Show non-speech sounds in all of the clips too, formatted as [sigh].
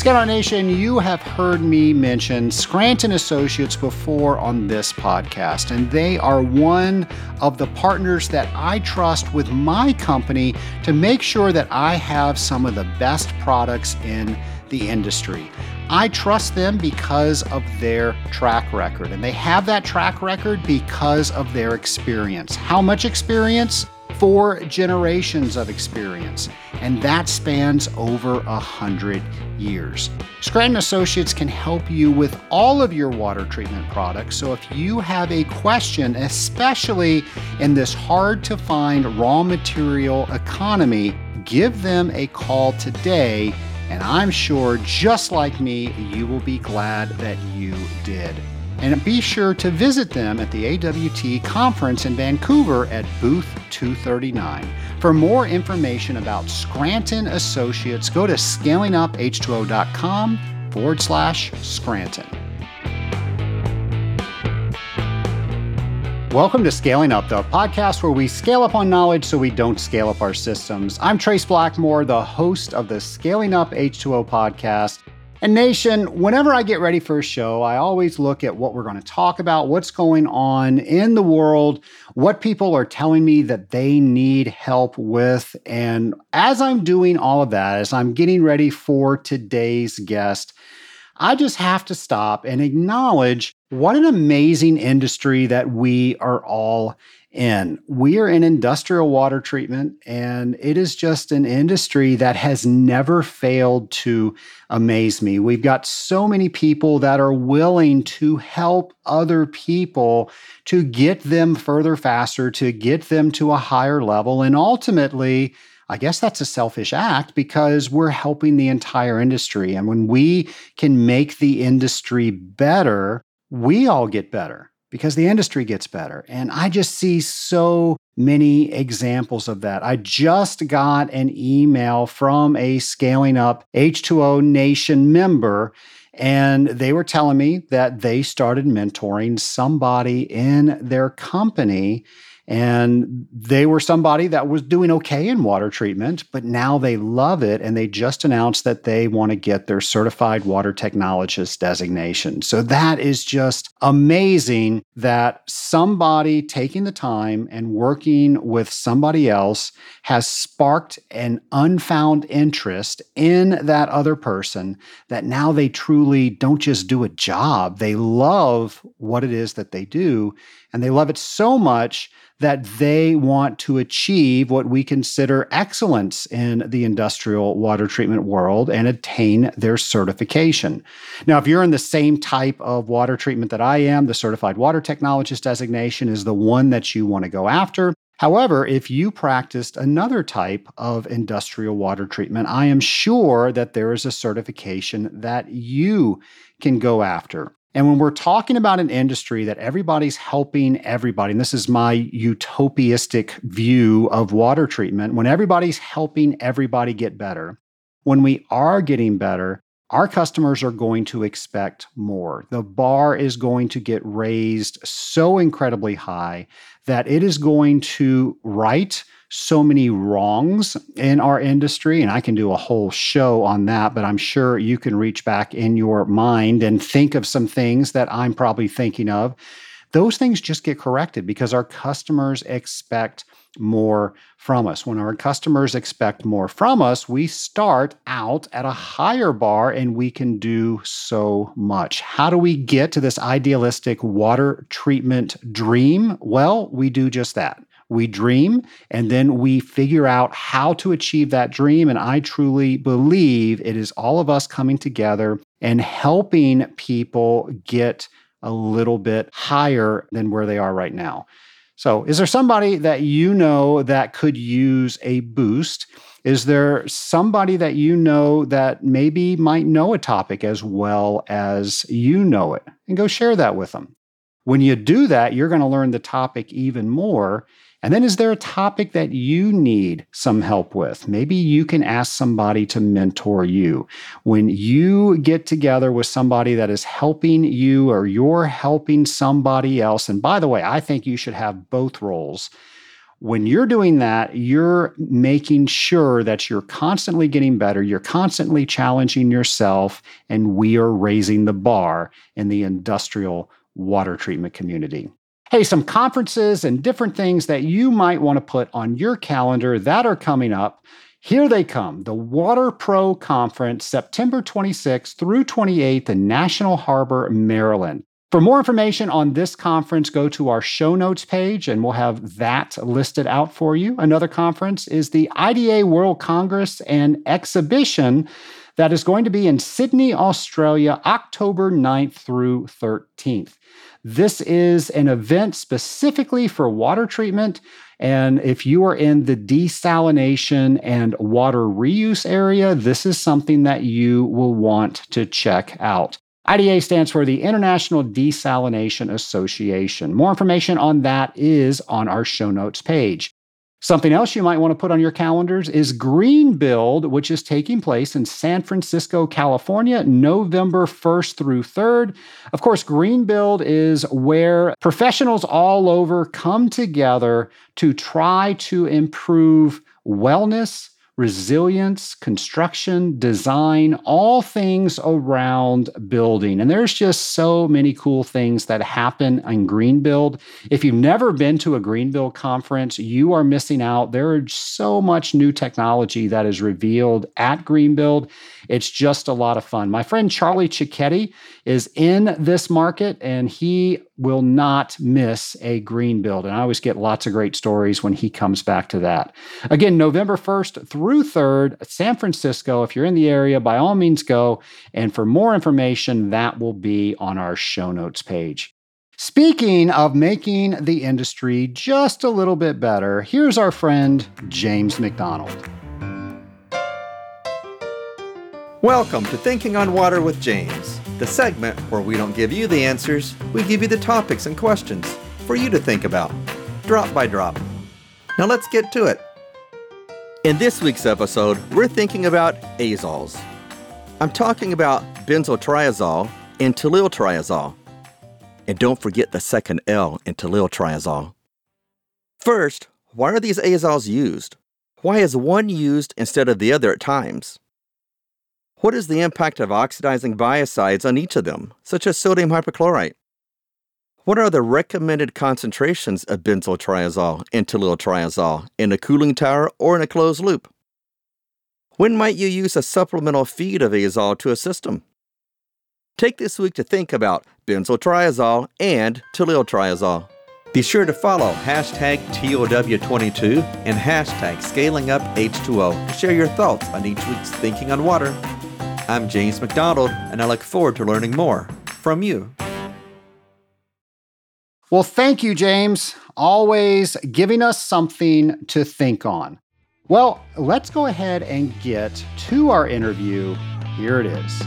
Scale Nation, you have heard me mention Scranton Associates before on this podcast, and they are one of the partners that I trust with my company to make sure that I have some of the best products in the industry. I trust them because of their track record, and they have that track record because of their experience. How much experience? Four generations of experience, and that spans over a hundred years. Scranton Associates can help you with all of your water treatment products. So if you have a question, especially in this hard to find raw material economy, give them a call today and I'm sure, just like me, you will be glad that you did. And be sure to visit them at the AWT conference in Vancouver at booth 239. For more information about Scranton Associates, go to scalinguph2o.com forward slash Scranton. Welcome to Scaling Up, the podcast where we scale up on knowledge so we don't scale up our systems. I'm Trace Blackmore, the host of the Scaling Up H2O podcast. And Nation, whenever I get ready for a show, I always look at what we're going to talk about, what's going on in the world, what people are telling me that they need help with. And as I'm doing all of that, as I'm getting ready for today's guest, I just have to stop and acknowledge what an amazing industry that we are all in. We are in industrial water treatment, and it is just an industry that has never failed to amaze me. We've got so many people that are willing to help other people to get them further faster, to get them to a higher level, and ultimately, I guess that's a selfish act because we're helping the entire industry. And when we can make the industry better, we all get better because the industry gets better. And I just see so many examples of that. I just got an email from a scaling up H2O Nation member. And they were telling me that they started mentoring somebody in their company and they were somebody that was doing okay in water treatment, but now they love it. And they just announced that they want to get their certified water technologist designation. So that is just amazing that somebody taking the time and working with somebody else has sparked an unfound interest in that other person that now they truly don't just do a job, they love what it is that they do. And they love it so much that they want to achieve what we consider excellence in the industrial water treatment world and attain their certification. Now, if you're in the same type of water treatment that I am, the Certified Water Technologist designation is the one that you want to go after. However, if you practiced another type of industrial water treatment, I am sure that there is a certification that you can go after. And when we're talking about an industry that everybody's helping everybody, and this is my utopiistic view of water treatment, when everybody's helping everybody get better, when we are getting better, our customers are going to expect more. The bar is going to get raised so incredibly high that it is going to right so many wrongs in our industry. And I can do a whole show on that, but I'm sure you can reach back in your mind and think of some things that I'm probably thinking of. Those things just get corrected because our customers expect more from us. When our customers expect more from us, we start out at a higher bar and we can do so much. How do we get to this idealistic water treatment dream? Well, we do just that we dream and then we figure out how to achieve that dream. And I truly believe it is all of us coming together and helping people get a little bit higher than where they are right now. So, is there somebody that you know that could use a boost? Is there somebody that you know that maybe might know a topic as well as you know it? And go share that with them. When you do that, you're going to learn the topic even more and then, is there a topic that you need some help with? Maybe you can ask somebody to mentor you. When you get together with somebody that is helping you or you're helping somebody else, and by the way, I think you should have both roles. When you're doing that, you're making sure that you're constantly getting better, you're constantly challenging yourself, and we are raising the bar in the industrial water treatment community. Hey, some conferences and different things that you might want to put on your calendar that are coming up. Here they come the Water Pro Conference, September 26th through 28th in National Harbor, Maryland. For more information on this conference, go to our show notes page and we'll have that listed out for you. Another conference is the IDA World Congress and Exhibition that is going to be in Sydney, Australia, October 9th through 13th. This is an event specifically for water treatment. And if you are in the desalination and water reuse area, this is something that you will want to check out. IDA stands for the International Desalination Association. More information on that is on our show notes page. Something else you might want to put on your calendars is Green Build, which is taking place in San Francisco, California, November 1st through 3rd. Of course, Green Build is where professionals all over come together to try to improve wellness resilience, construction, design, all things around building. And there's just so many cool things that happen in Green Build. If you've never been to a Green Build conference, you are missing out. There is so much new technology that is revealed at Green Build. It's just a lot of fun. My friend Charlie Cicchetti is in this market and he will not miss a green build. And I always get lots of great stories when he comes back to that. Again, November 1st through 3rd, San Francisco. If you're in the area, by all means go. And for more information, that will be on our show notes page. Speaking of making the industry just a little bit better, here's our friend James McDonald. Welcome to Thinking on Water with James, the segment where we don't give you the answers, we give you the topics and questions for you to think about, drop by drop. Now let's get to it. In this week's episode, we're thinking about azoles. I'm talking about benzotriazole and tolyltriazole. And don't forget the second L in tolyltriazole. First, why are these azoles used? Why is one used instead of the other at times? What is the impact of oxidizing biocides on each of them, such as sodium hypochlorite? What are the recommended concentrations of benzotriazole and tolyltriazole in a cooling tower or in a closed loop? When might you use a supplemental feed of azole to a system? Take this week to think about benzotriazole and tolyltriazole. Be sure to follow hashtag TOW22 and hashtag ScalingUpH2O to share your thoughts on each week's Thinking on Water I'm James McDonald, and I look forward to learning more from you. Well, thank you, James. Always giving us something to think on. Well, let's go ahead and get to our interview. Here it is.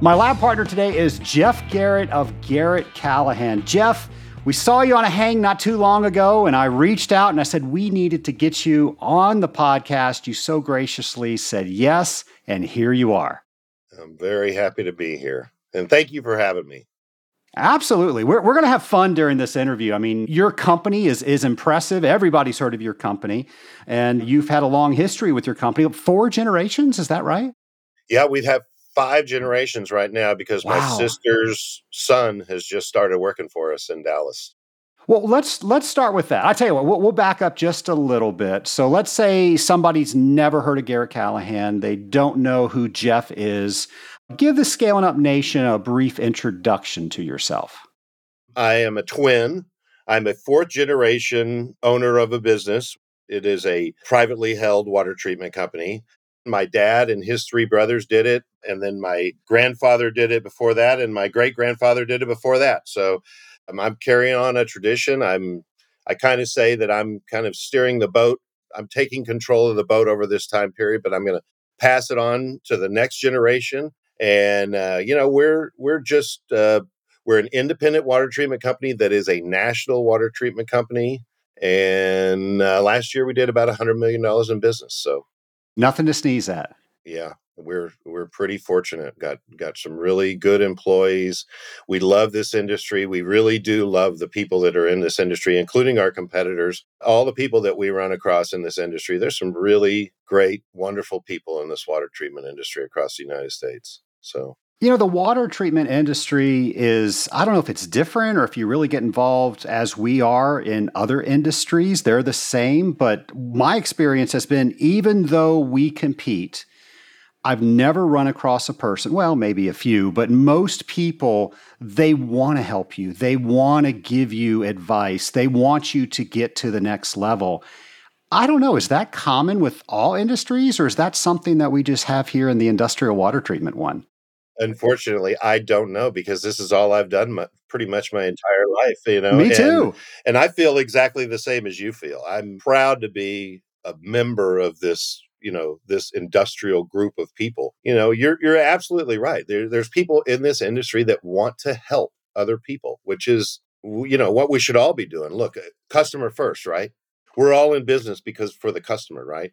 My lab partner today is Jeff Garratt of Garratt Callahan. Jeff, we saw you on a hang not too long ago, and I reached out and I said, We needed to get you on the podcast. You so graciously said yes, and here you are. I'm very happy to be here. And thank you for having me. Absolutely. We're, we're going to have fun during this interview. I mean, your company is, is impressive. Everybody's heard of your company, and mm-hmm. you've had a long history with your company. Four generations, is that right? Yeah, we've had five generations right now because wow. my sister's son has just started working for us in Dallas. Well, let's let's start with that. I tell you what, we'll, we'll, back up just a little bit. So let's say somebody's never heard of Garratt Callahan. They don't know who Jeff is. Give the Scaling Up Nation a brief introduction to yourself. I am a twin. I'm a fourth generation owner of a business. It is a privately held water treatment company. My dad and his three brothers did it, and then my grandfather did it before that, and my great grandfather did it before that. So um, I'm carrying on a tradition. I'm I kind of say that I'm kind of steering the boat. I'm taking control of the boat over this time period, but I'm going to pass it on to the next generation. And uh, you know, we're we're just uh, we're an independent water treatment company that is a national water treatment company. And uh, last year we did about a hundred million dollars in business. So Nothing to sneeze at. Yeah, we're we're pretty fortunate. Got got some really good employees. We love this industry. We really do love the people that are in this industry, including our competitors. All the people that we run across in this industry. There's some really great, wonderful people in this water treatment industry across the United States. So you know, the water treatment industry is, I don't know if it's different or if you really get involved as we are in other industries. They're the same. But my experience has been even though we compete, I've never run across a person, well, maybe a few, but most people, they want to help you. They want to give you advice. They want you to get to the next level. I don't know. Is that common with all industries, or is that something that we just have here in the industrial water treatment one? Unfortunately, I don't know because this is all I've done my, pretty much my entire life, you know. Me too. And, and I feel exactly the same as you feel. I'm proud to be a member of this you know this industrial group of people you know you're you're absolutely right there, there's people in this industry that want to help other people which is you know what we should all be doing look uh, customer first right we're all in business because for the customer right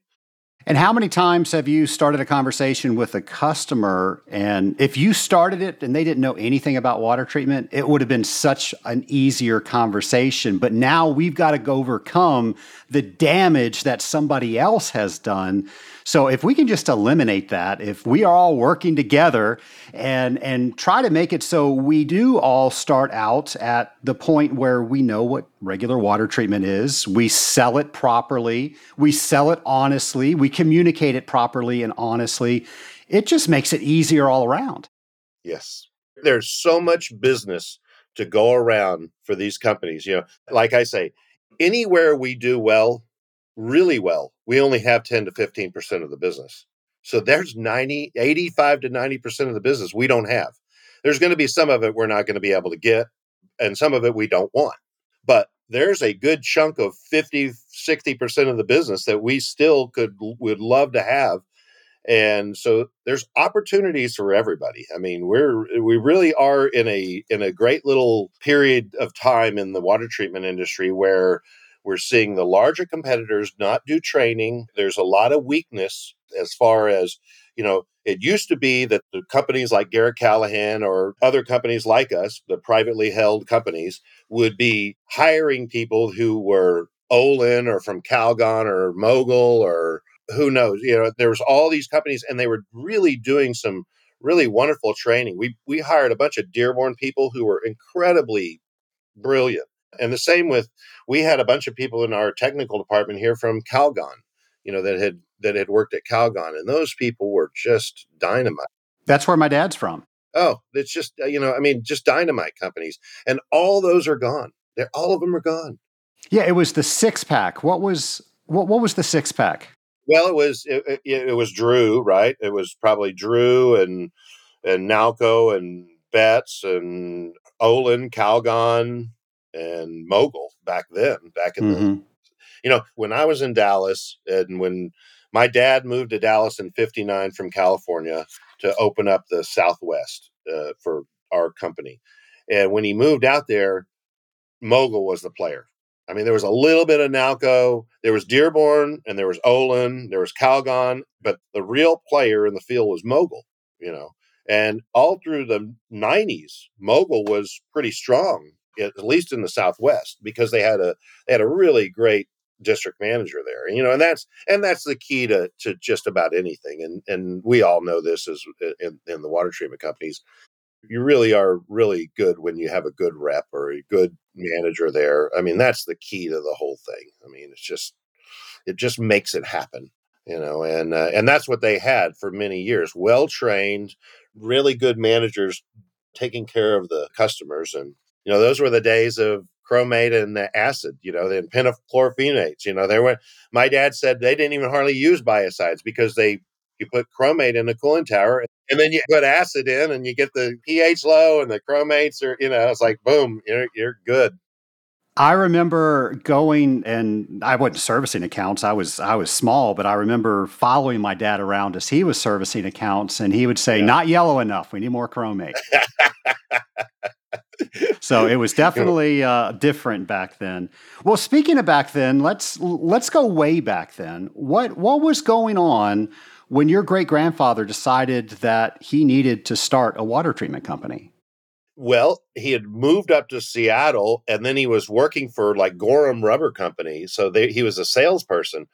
and how many times have you started a conversation with a customer? And if you started it and they didn't know anything about water treatment, it would have been such an easier conversation. But now we've got to overcome the damage that somebody else has done. So if we can just eliminate that, if we are all working together and and try to make it so we do all start out at the point where we know what regular water treatment is, we sell it properly, we sell it honestly, we communicate it properly and honestly, it just makes it easier all around. Yes. There's so much business to go around for these companies, you know. Like I say, anywhere we do well, really well, we only have 10 to 15% of the business. So there's 90, 85 to 90% of the business we don't have. There's going to be some of it we're not going to be able to get, and some of it we don't want. But there's a good chunk of 50, 60% of the business that we still could would love to have. And so there's opportunities for everybody. I mean, we're we really are in a in a great little period of time in the water treatment industry where we're seeing the larger competitors not do training. There's a lot of weakness as far as, you know, it used to be that the companies like Garratt Callahan or other companies like us, the privately held companies, would be hiring people who were Olin or from Calgon or Mogul or who knows. You know, there was all these companies and they were really doing some really wonderful training. We we hired a bunch of Dearborn people who were incredibly brilliant. And the same with we had a bunch of people in our technical department here from Calgon, you know, that had that had worked at Calgon, and those people were just dynamite. That's where my dad's from. Oh, it's just uh, you know, I mean, just dynamite companies, and all those are gone. They're all of them are gone. Yeah, it was the six pack. What was what? What was the six pack? Well, it was it, it, it was Drew, right? It was probably Drew and and Nalco and Betz and Olin, Calgon, and Mogul back then, back in mm-hmm. the you know, when I was in Dallas and when my dad moved to Dallas in 59 from California to open up the Southwest uh, for our company. And when he moved out there, Mogul was the player. I mean, there was a little bit of Nalco, there was Dearborn, and there was Olin, there was Calgon, but the real player in the field was Mogul, you know. And all through the 90s, Mogul was pretty strong at least in the Southwest, because they had a they had a really great district manager there. You know, and that's and that's the key to to just about anything. And and we all know this as in, in the water treatment companies. You really are really good when you have a good rep or a good manager there. I mean, that's the key to the whole thing. I mean, it's just it just makes it happen you know and uh, and that's what they had for many years well trained really good managers taking care of the customers and you know, those were the days of chromate and acid, you know, then pentachlorophenates. You know, they were, my dad said they didn't even hardly use biocides because they, you put chromate in the cooling tower and then you put acid in and you get the pH low and the chromates are, you know, it's like, boom, you're, you're good. I remember going and I wasn't servicing accounts. I was I was small, but I remember following my dad around as he was servicing accounts and he would say, yeah. "Not yellow enough. We need more chromate." [laughs] so it was definitely uh, different back then. Well, speaking of back then, let's let's go way back then. What what was going on when your great grandfather decided that he needed to start a water treatment company? Well, he had moved up to Seattle and then he was working for like Gorham Rubber Company. So they, he was a salesperson.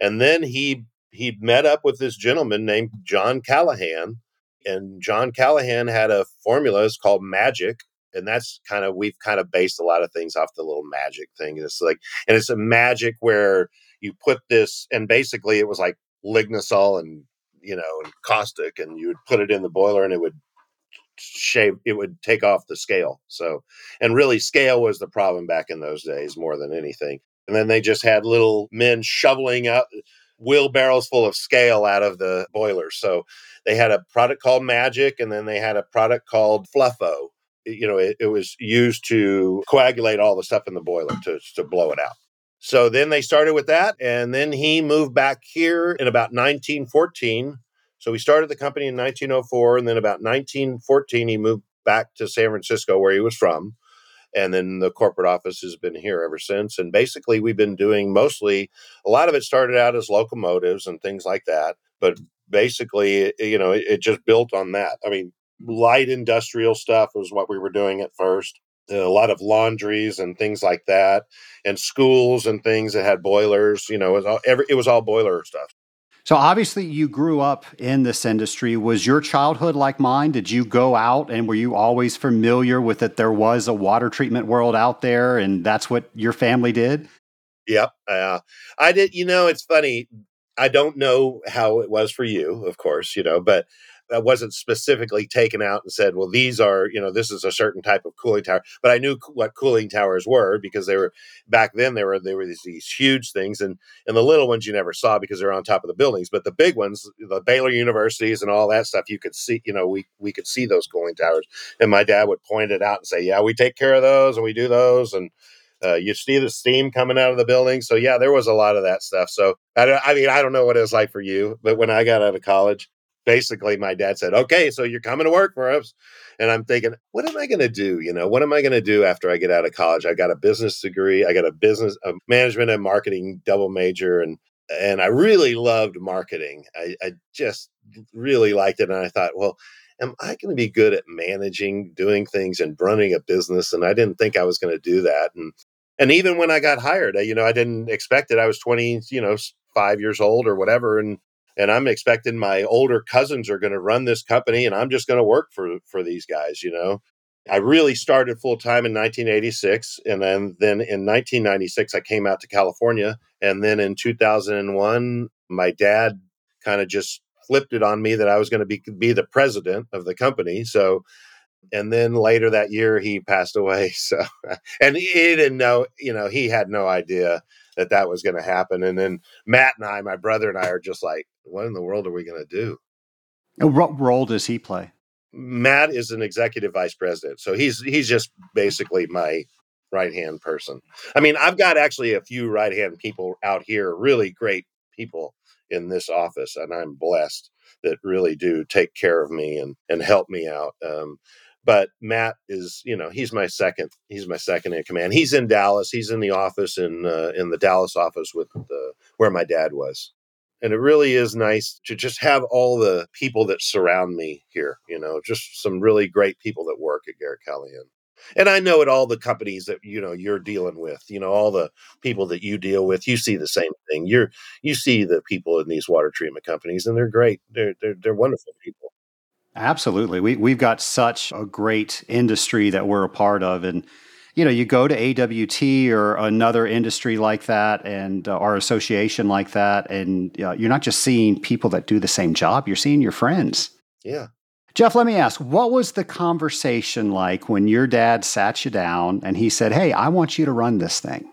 And then he he met up with this gentleman named John Callahan. And John Callahan had a formula, it's called Magic. And that's kind of, we've kind of based a lot of things off the little magic thing. It's like, and it's a magic where you put this, and basically it was like lignosol and, you know, and caustic, and you would put it in the boiler and it would shave it would take off the scale so and really scale was the problem back in those days more than anything and then they just had little men shoveling out wheelbarrows full of scale out of the boilers so they had a product called magic and then they had a product called fluffo you know it, it was used to coagulate all the stuff in the boiler to, to blow it out so then they started with that and then he moved back here in about 1914 so we started the company in 1904, and then about 1914, he moved back to San Francisco, where he was from. And then the corporate office has been here ever since. And basically, we've been doing mostly a lot of it started out as locomotives and things like that. But basically, you know, it, it just built on that. I mean, light industrial stuff was what we were doing at first. A lot of laundries and things like that, and schools and things that had boilers. You know, it was all, every, it was all boiler stuff. So obviously you grew up in this industry. Was your childhood like mine? Did you go out and were you always familiar with that there was a water treatment world out there and that's what your family did? Yep. Uh, I did, you know, it's funny. I don't know how it was for you, of course, you know, but that wasn't specifically taken out and said, well, these are, you know, this is a certain type of cooling tower. But I knew what cooling towers were because they were back then. They were they were these, these huge things, and and the little ones you never saw because they're on top of the buildings. But the big ones, the Baylor universities and all that stuff, you could see. You know, we we could see those cooling towers, and my dad would point it out and say, yeah, we take care of those and we do those and. Uh, you see the steam coming out of the building. So yeah, there was a lot of that stuff. So I, I mean, I don't know what it was like for you, but when I got out of college, basically my dad said, okay, so you're coming to work for us. And I'm thinking, what am I going to do? You know, what am I going to do after I get out of college? I got a business degree. I got a business a management and marketing double major. And, and I really loved marketing. I, I just really liked it. And I thought, well, am I going to be good at managing, doing things and running a business? And I didn't think I was going to do that. And, and even when I got hired, I, you know, I didn't expect it. I was 20, you know, five years old or whatever. And and I'm expecting my older cousins are going to run this company and I'm just going to work for for these guys, you know. I really started full time in 1986 and then then in 1996 I came out to California and then in 2001 my dad kind of just flipped it on me that I was going to be be the president of the company. So and then later that year he passed away. [laughs] So and he didn't know, you know, he had no idea that that was going to happen. And then Matt and I, my brother and I, are just like, what in the world are we going to do? What role does he play? Matt is an executive vice president, so he's he's just basically my right hand person. I mean, I've got actually a few right hand people out here, really great people in this office, and I'm blessed that really do take care of me and and help me out. Um, but Matt is, you know, he's my second. He's my second in command. He's in Dallas. He's in the office in uh, in the Dallas office with the, where my dad was. And it really is nice to just have all the people that surround me here. You know, just some really great people that work at Garratt Callahan. And I know at all the companies that you know you're dealing with, you know, all the people that you deal with, you see the same thing. You're you see the people in these water treatment companies, and they're great. They're they're, they're wonderful people. Absolutely. We, we've got such a great industry that we're a part of. And, you know, you go to AWT or another industry like that and uh, our association like that, and uh, you're not just seeing people that do the same job, you're seeing your friends. Yeah. Jeff, let me ask, what was the conversation like when your dad sat you down and he said, Hey, I want you to run this thing?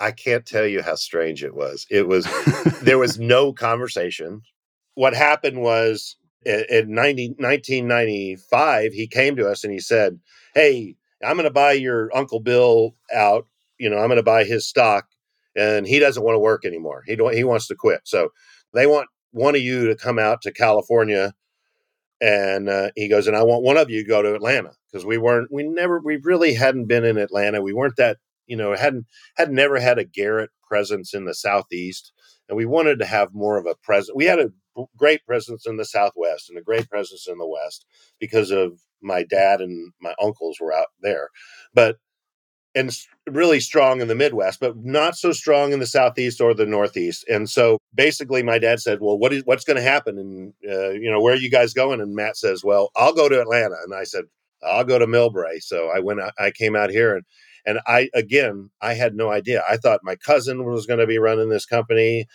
I can't tell you how strange it was. It was, [laughs] there was no conversation. What happened was in 90, 1995, he came to us and he said, Hey, I'm going to buy your Uncle Bill out. You know, I'm going to buy his stock. And he doesn't want to work anymore. He, don't, he wants to quit. So they want one of you to come out to California. And uh, he goes, and I want one of you to go to Atlanta because we weren't, we never, we really hadn't been in Atlanta. We weren't that, you know, hadn't, had never had a Garratt presence in the Southeast and we wanted to have more of a presence. We had a great presence in the Southwest and a great presence in the West because of my dad and my uncles were out there. But and really strong in the Midwest, but not so strong in the Southeast or the Northeast. And so basically, my dad said, "Well, what is what's going to happen? And uh, you know, where are you guys going?" And Matt says, "Well, I'll go to Atlanta." And I said, "I'll go to Millbrae." So I went. I came out here, and and I again, I had no idea. I thought my cousin was going to be running this company.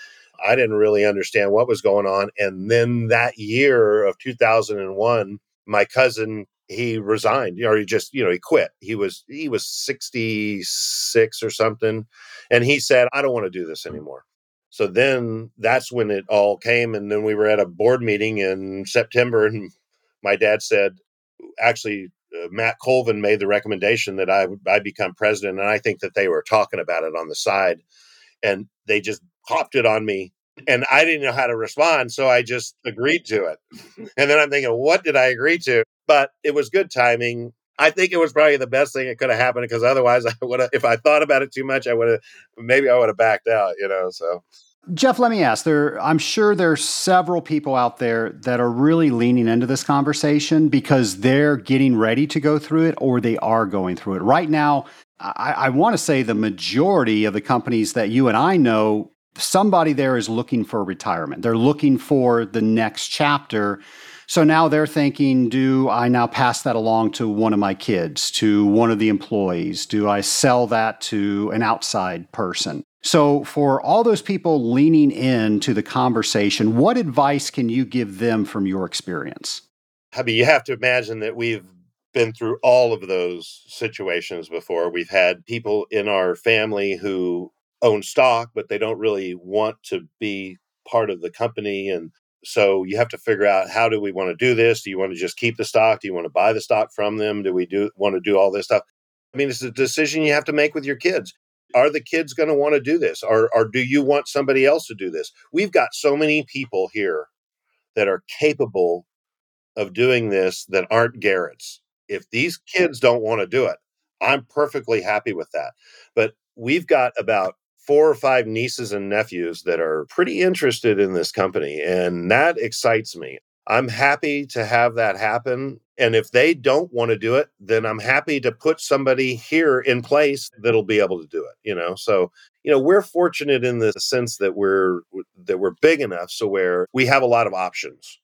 I didn't really understand what was going on. And then that year of 2001, my cousin he resigned or he just you know he quit he was he was 66 or something and he said i don't want to do this anymore so then that's when it all came and then we were at a board meeting in september and my dad said actually uh, matt colvin made the recommendation that i i become president and i think that they were talking about it on the side and they just popped it on me and i didn't know how to respond so i just agreed to it [laughs] and then i'm thinking what did i agree to but it was good timing. I think it was probably the best thing that could have happened because otherwise [laughs] I would have if I thought about it too much, I would have maybe I would have backed out, you know. So Jeff, let me ask. There I'm sure there are several people out there that are really leaning into this conversation because they're getting ready to go through it or they are going through it. Right now, I, I want to say the majority of the companies that you and I know, somebody there is looking for retirement. They're looking for the next chapter so now they're thinking, do I now pass that along to one of my kids, to one of the employees? Do I sell that to an outside person? So, for all those people leaning into the conversation, what advice can you give them from your experience? I mean, you have to imagine that we've been through all of those situations before. We've had people in our family who own stock, but they don't really want to be part of the company and so you have to figure out how do we want to do this? Do you want to just keep the stock? Do you want to buy the stock from them? Do we do want to do all this stuff? I mean, it's a decision you have to make with your kids. Are the kids going to want to do this? Or, or do you want somebody else to do this? We've got so many people here that are capable of doing this that aren't Garratt's. If these kids don't want to do it, I'm perfectly happy with that. But we've got about four or five nieces and nephews that are pretty interested in this company, and that excites me. I'm happy to have that happen. And if they don't want to do it, then I'm happy to put somebody here in place that'll be able to do it, you know? So, you know, we're fortunate in the sense that we're that we're big enough so where we have a lot of options.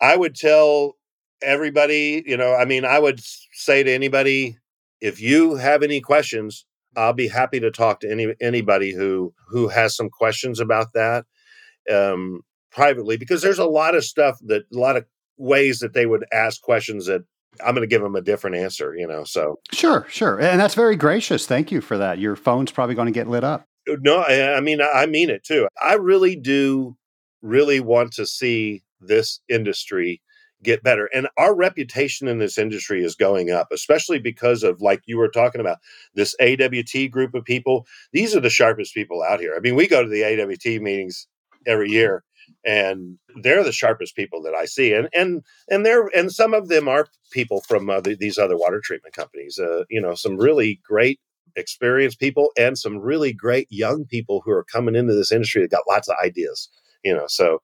I would tell everybody, you know, I mean, I would say to anybody if you have any questions, I'll be happy to talk to any anybody who who has some questions about that um, privately because there's a lot of stuff that a lot of ways that they would ask questions that I'm going to give them a different answer, you know. So sure, sure, and that's very gracious. Thank you for that. Your phone's probably going to get lit up. Uh, no, I, I mean I mean it too. I really do, really want to see this industry get better. And our reputation in this industry is going up, especially because of, like you were talking about, this AWT group of people. These are the sharpest people out here. I mean, we go to the AWT meetings every year and they're the sharpest people that I see, and and and they're and some of them are people from other, these other water treatment companies. Uh, you know, some really great experienced people and some really great young people who are coming into this industry that got lots of ideas. You know, so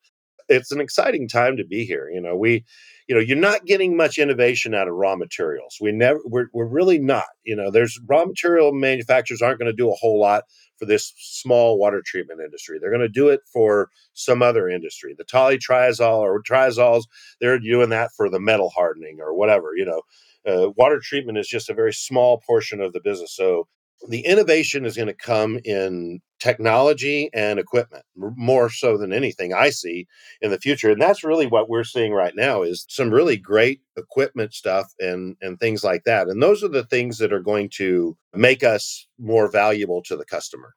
it's an exciting time to be here. You know, we, you know, you're not getting much innovation out of raw materials. We never, we're, we're really not. You know, there's raw material manufacturers aren't going to do a whole lot for this small water treatment industry. They're going to do it for some other industry. The triazole or triazoles, they're doing that for the metal hardening or whatever. You know, uh, water treatment is just a very small portion of the business. So the innovation is going to come in technology and equipment more so than anything i see in the future and that's really what we're seeing right now is some really great equipment stuff and and things like that and those are the things that are going to make us more valuable to the customer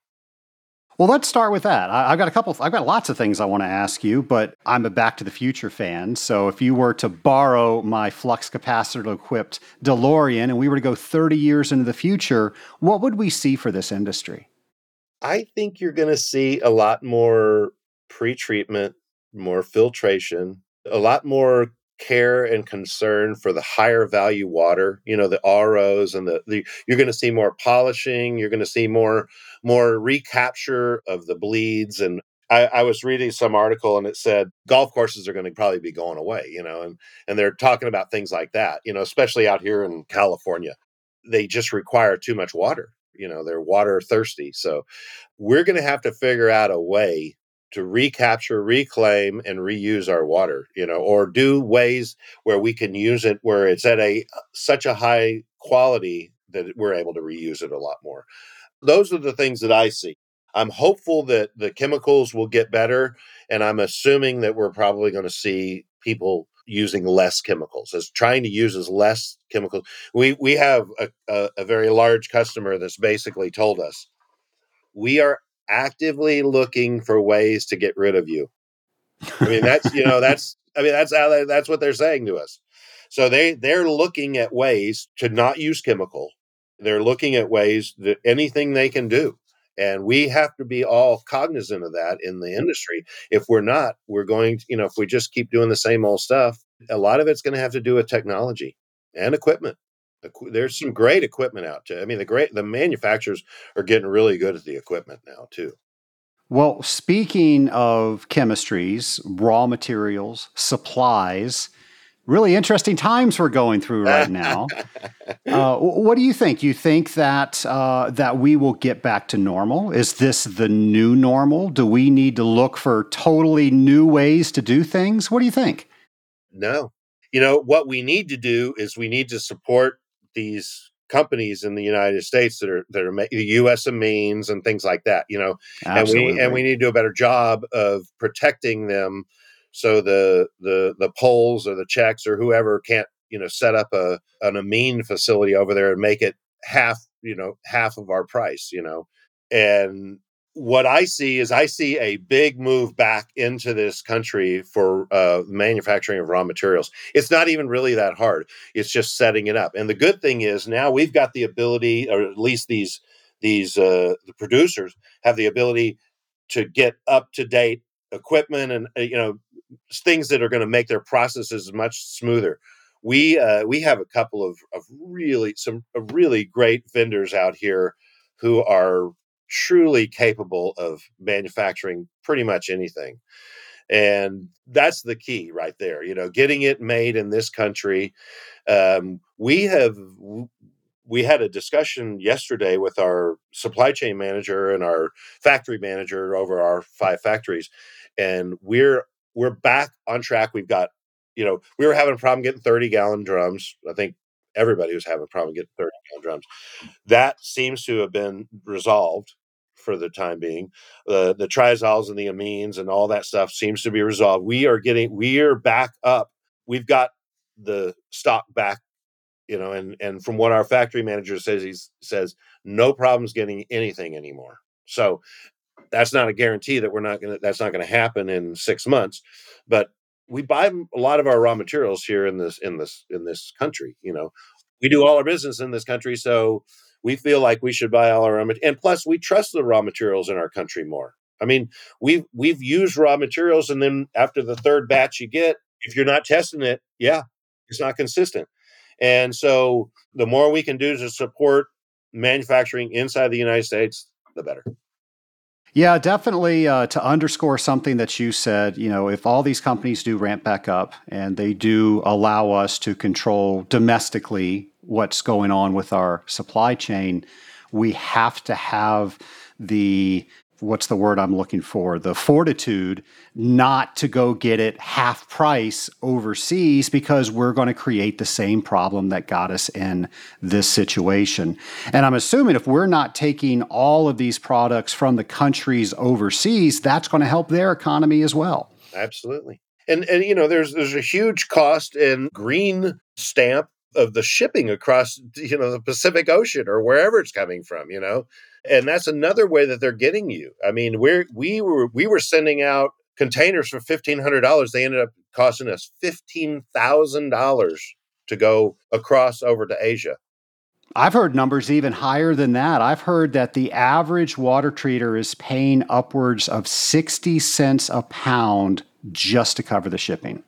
well, let's start with that. I, have got a couple. I've got lots of things I want to ask you, but I'm a Back to the Future fan. So if you were to borrow my flux capacitor equipped DeLorean and we were to go 30 years into the future, what would we see for this industry? I think you're going to see a lot more pre-treatment, more filtration, a lot more care and concern for the higher value water you know the ROs and the, the you're going to see more polishing you're going to see more more recapture of the bleeds and I, I, was reading some article and it said golf courses are going to probably be going away, you know, and and they're talking about things like that, you know, especially out here in California. They just require too much water, you know, they're water thirsty. So we're going to have to figure out a way to recapture, reclaim, and reuse our water, you know, or do ways where we can use it where it's at a uh, such a high quality that we're able to reuse it a lot more. Those are the things that I see. I'm hopeful that the chemicals will get better, and I'm assuming that we're probably going to see people using less chemicals, as trying to use as less chemicals. We we have a, a, a very large customer that's basically told us we are actively looking for ways to get rid of you. I mean, that's you know [laughs] that's I mean that's how they, that's what they're saying to us. So they they're looking at ways to not use chemical. They're looking at ways that anything they can do and we have to be all cognizant of that in the industry. If we're not, we're going to, you know, if we just keep doing the same old stuff, a lot of it's going to have to do with technology and equipment. There's some great equipment out there. I mean, the great the manufacturers are getting really good at the equipment now too. Well, speaking of chemistries, raw materials, supplies, really interesting times we're going through right now. [laughs] uh, what do you think? You think that uh, that we will get back to normal? Is this the new normal? Do we need to look for totally new ways to do things? What do you think? No. You know, what we need to do is we need to support these companies in the United States that are that are the U.S. amines and things like that. You know, Absolutely. and we and we need to do a better job of protecting them so the the the Poles or the Czechs or whoever can't you know set up a an amine facility over there and make it half you know half of our price you know and what I see is I see a big move back into this country for uh, manufacturing of raw materials. It's not even really that hard. It's just setting it up. And the good thing is now we've got the ability, or at least these these uh, the producers have the ability to get up to date equipment and uh, you know things that are going to make their processes much smoother. We uh, we have a couple of, of really some really great vendors out here who are truly capable of manufacturing pretty much anything and that's the key right there you know getting it made in this country um, we have we had a discussion yesterday with our supply chain manager and our factory manager over our five factories and we're we're back on track. We've got, you know, we were having a problem getting 30 gallon drums. I think everybody was having a problem getting 30 pound drums. That seems to have been resolved for the time being. Uh, the triazoles and the amines and all that stuff seems to be resolved. We are getting, we are back up. We've got the stock back, you know, and and from what our factory manager says, he says no problems getting anything anymore. So that's not a guarantee that we're not going to that's not going to happen in six months but we buy a lot of our raw materials here in this in this in this country you know? We do all our business in this country so we feel like we should buy all our raw and plus we trust the raw materials in our country more. I mean we've we've used raw materials and then after the third batch you get if you're not testing it yeah it's not consistent. And so the more we can do to support manufacturing inside the united states the better yeah, definitely. Uh, to underscore something that you said, you know, if all these companies do ramp back up and they do allow us to control domestically what's going on with our supply chain, we have to have the what's the word I'm looking for? The fortitude not to go get it half price overseas because we're going to create the same problem that got us in this situation. And I'm assuming if we're not taking all of these products from the countries overseas, that's going to help their economy as well. Absolutely. And and you know there's there's a huge cost in green stamp of the shipping across you know the Pacific Ocean or wherever it's coming from, you know and that's another way that they're getting you. I mean, we're we were we were sending out containers for fifteen hundred dollars. They ended up costing us fifteen thousand dollars to go across over to Asia. I've heard numbers even higher than that. I've heard that the average water treater is paying upwards of 60 cents a pound just to cover the shipping.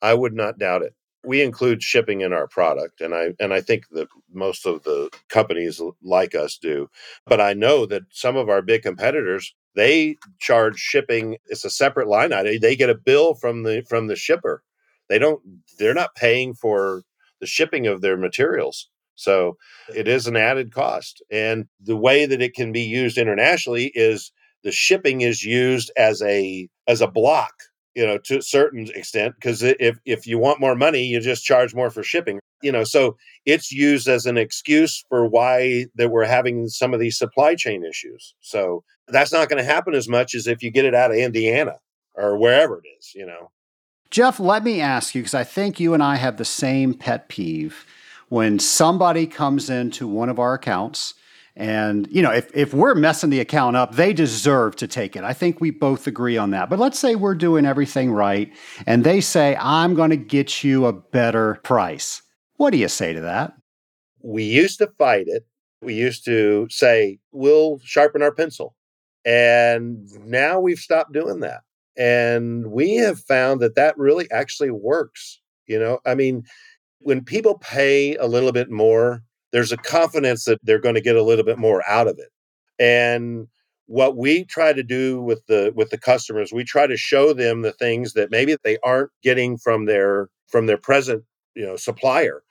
I would not doubt it we include shipping in our product and i and i think that most of the companies like us do but i know that some of our big competitors they charge shipping. It's a separate line item. They get a bill from the from the shipper. They don't. They're not paying for the shipping of their materials. So it is an added cost. And the way that it can be used internationally is the shipping is used as a as a block you know to a certain extent because if if you want more money you just charge more for shipping you know so it's used as an excuse for why that we're having some of these supply chain issues so that's not going to happen as much as if you get it out of indiana or wherever it is you know. Jeff let me ask you because i think you and i have the same pet peeve. When somebody comes into one of our accounts and, you know, if, if we're messing the account up, they deserve to take it. I think we both agree on that. But let's say we're doing everything right and they say, I'm going to get you a better price. What do you say to that? We used to fight it. We used to say, we'll sharpen our pencil. And now we've stopped doing that. And we have found that that really actually works. You know, I mean, when people pay a little bit more there's a confidence that they're going to get a little bit more out of it. And what we try to do with the with the customers, we try to show them the things that maybe they aren't getting from their from their present, you know, supplier.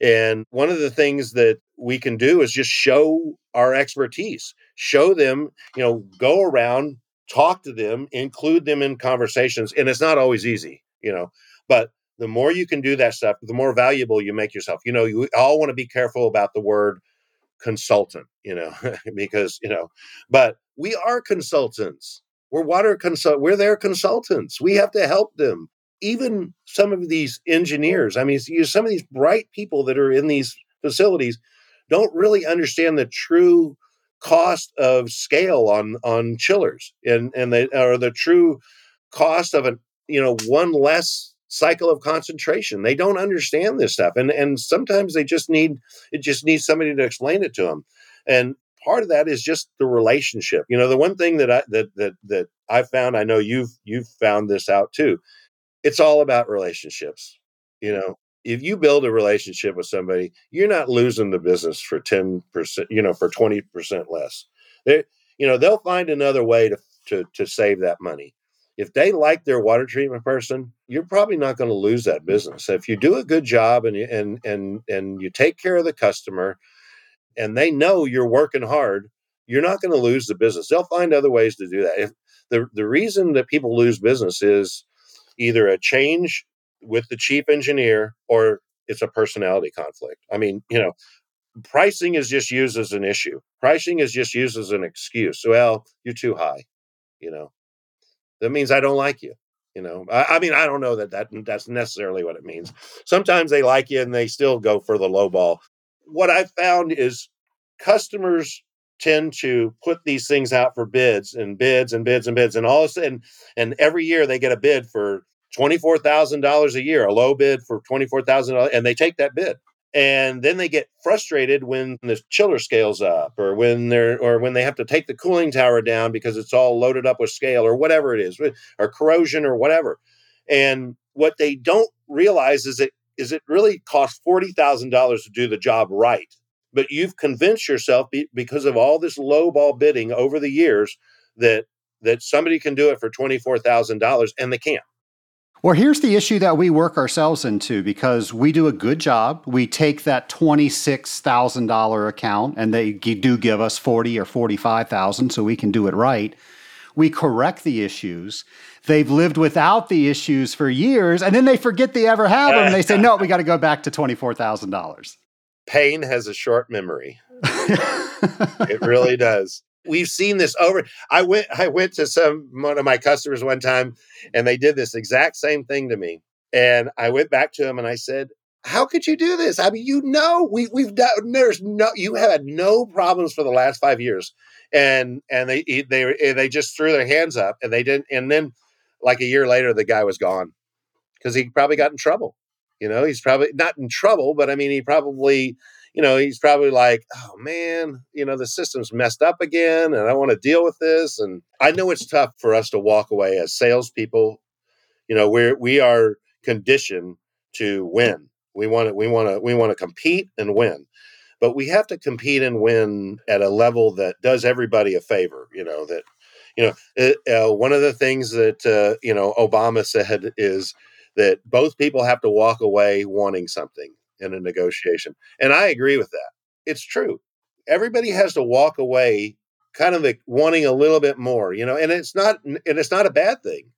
And one of the things that we can do is just show our expertise, show them, you know, go around, talk to them, include them in conversations. And it's not always easy, you know, but the more you can do that stuff, the more valuable you make yourself. You know, you all want to be careful about the word consultant, you know, [laughs] because, you know, but we are consultants. We're water consult we're their consultants. We have to help them. Even some of these engineers, I mean, some of these bright people that are in these facilities don't really understand the true cost of scale on on chillers and and they or the true cost of an you know one less cycle of concentration. They don't understand this stuff, and and sometimes they just need it just needs somebody to explain it to them. And part of that is just the relationship. You know, the one thing that I that that that I found, I know you've you've found this out too. It's all about relationships. You know, if you build a relationship with somebody, you're not losing the business for ten percent. You know, for twenty percent less. They, you know, they'll find another way to to to save that money if they like their water treatment person, you're probably not going to lose that business. If you do a good job and and and and you take care of the customer, and they know you're working hard, you're not going to lose the business. They'll find other ways to do that. If the the reason that people lose business is either a change with the chief engineer or it's a personality conflict. I mean, you know, pricing is just used as an issue. Pricing is just used as an excuse. Well, you're too high, you know that means I don't like you. You know, I, I, mean, I don't know that, that that's necessarily what it means. Sometimes they like you and they still go for the low ball. What I've found is customers tend to put these things out for bids and bids and bids and bids, and all of a sudden, and every year they get a bid for twenty four thousand dollars a year, a low bid for twenty four thousand dollars, and they take that bid and then they get frustrated when the chiller scales up or when they're or when they have to take the cooling tower down because it's all loaded up with scale or whatever it is or corrosion or whatever. And what they don't realize is it is it really costs $40,000 to do the job right. But you've convinced yourself because of all this low ball bidding over the years that that somebody can do it for $24,000 and they can't well, here's the issue that we work ourselves into because we do a good job. We take that $26,000 account and they do give us 40 or 45,000 so we can do it right. We correct the issues. They've lived without the issues for years and then they forget they ever have them and they say, [laughs] "No, we got to go back to $24,000." Pain has a short memory. it really does we've seen this over. I went I went to some one of my customers one time and they did this exact same thing to me. And I went back to him and I said, "How could you do this? I mean, you know, we we've done there's no you had no problems for the last 5 years." And and they they eh, they just threw their hands up and they didn't and then like a year later the guy was gone because he probably got in trouble. You know, he's probably not in trouble, but I mean, he probably you know, he's probably like, oh man, you know, the system's messed up again and I want to deal with this. And I know it's tough for us to walk away as salespeople. You know, we're, we are conditioned to win. We want to, we want to, we want to compete and win. But we have to compete and win at a level that does everybody a favor, you know, that, You know, uh, one of the things that uh, you know Obama said is that both people have to walk away wanting something in a negotiation, and I agree with that. It's true. Everybody has to walk away kind of like wanting a little bit more, you know, and it's not and it's not a bad thing,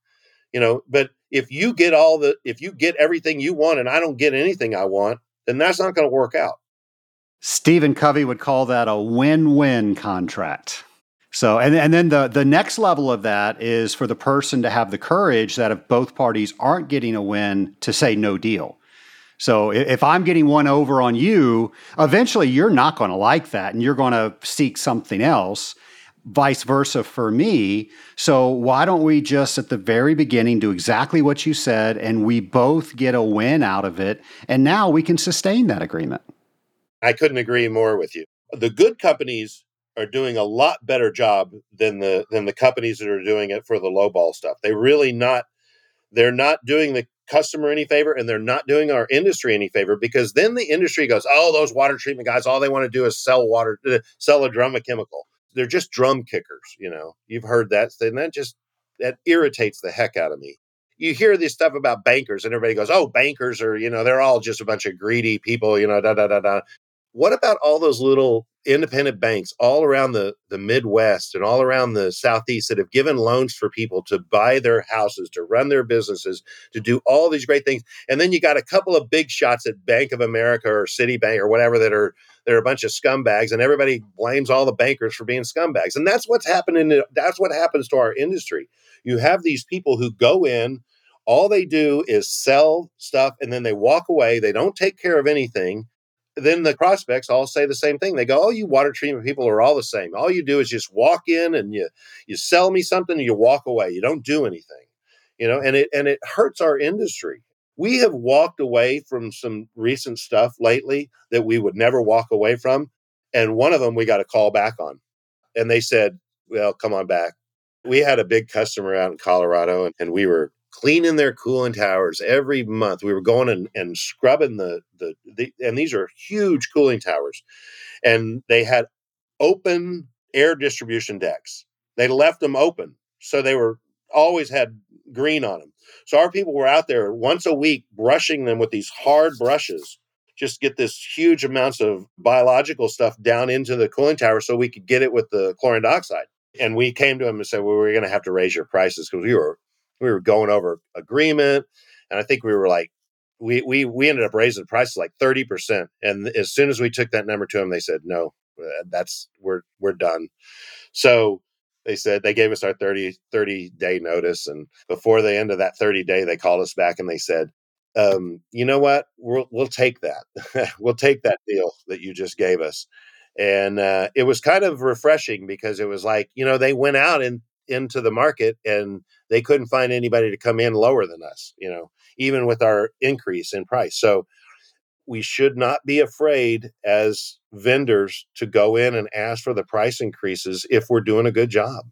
you know. But if you get all the if you get everything you want and I don't get anything I want, then that's not going to work out. Stephen Covey would call that a win-win contract. So, and, and then the, the next level of that is for the person to have the courage that if both parties aren't getting a win, to say no deal. So if I'm getting one over on you, eventually you're not going to like that and you're going to seek something else. Vice versa for me. So why don't we just at the very beginning do exactly what you said and we both get a win out of it? And now we can sustain that agreement. I couldn't agree more with you. The good companies are doing a lot better job than the than the companies that are doing it for the lowball stuff. They really not they're not doing the customer any favor and they're not doing our industry any favor because then the industry goes, oh, those water treatment guys, all they want to do is sell water, uh, sell a drum of chemical. They're just drum kickers, you know. You've heard that, and that just that irritates the heck out of me. You hear this stuff about bankers, and everybody goes, "Oh, bankers are, you know, they're all just a bunch of greedy people, you know." Da da da da. What about all those little independent banks all around the, the Midwest and all around the Southeast that have given loans for people to buy their houses, to run their businesses, to do all these great things. And then you got a couple of big shots at Bank of America or Citibank or whatever that are they're a bunch of scumbags, and everybody blames all the bankers for being scumbags. And that's what's happening. That's what happens to our industry. You have these people who go in, all they do is sell stuff, and then they walk away. They don't take care of anything then the prospects all say the same thing. They go, "Oh, you water treatment people are all the same. All you do is just walk in and you you sell me something and you walk away. You don't do anything." You know, and it and it hurts our industry. We have walked away from some recent stuff lately that we would never walk away from, and one of them we got a call back on. And they said, "Well, come on back." We had a big customer out in Colorado and, and we were cleaning their cooling towers every month. We were going and, and scrubbing the, the, the, and these are huge cooling towers. And they had open air distribution decks. They left them open. So they were always had green on them. So our people were out there once a week brushing them with these hard brushes, just get this huge amounts of biological stuff down into the cooling tower so we could get it with the chlorine dioxide. And we came to them and said, well, we're going to have to raise your prices because we were we were going over agreement, and I think we were like we we we ended up raising the prices like thirty percent. And as soon as we took that number to them, they said no, uh, that's we're we're done. So they said they gave us our 30, 30 day notice, and before the end of that thirty day, they called us back and they said. Um, you know what? We'll we'll take that. [laughs] we'll take that deal that you just gave us and uh, it was kind of refreshing because it was like you know they went out and into the market and they couldn't find anybody to come in lower than us, you know, even with our increase in price. So we should not be afraid as vendors to go in and ask for the price increases if we're doing a good job.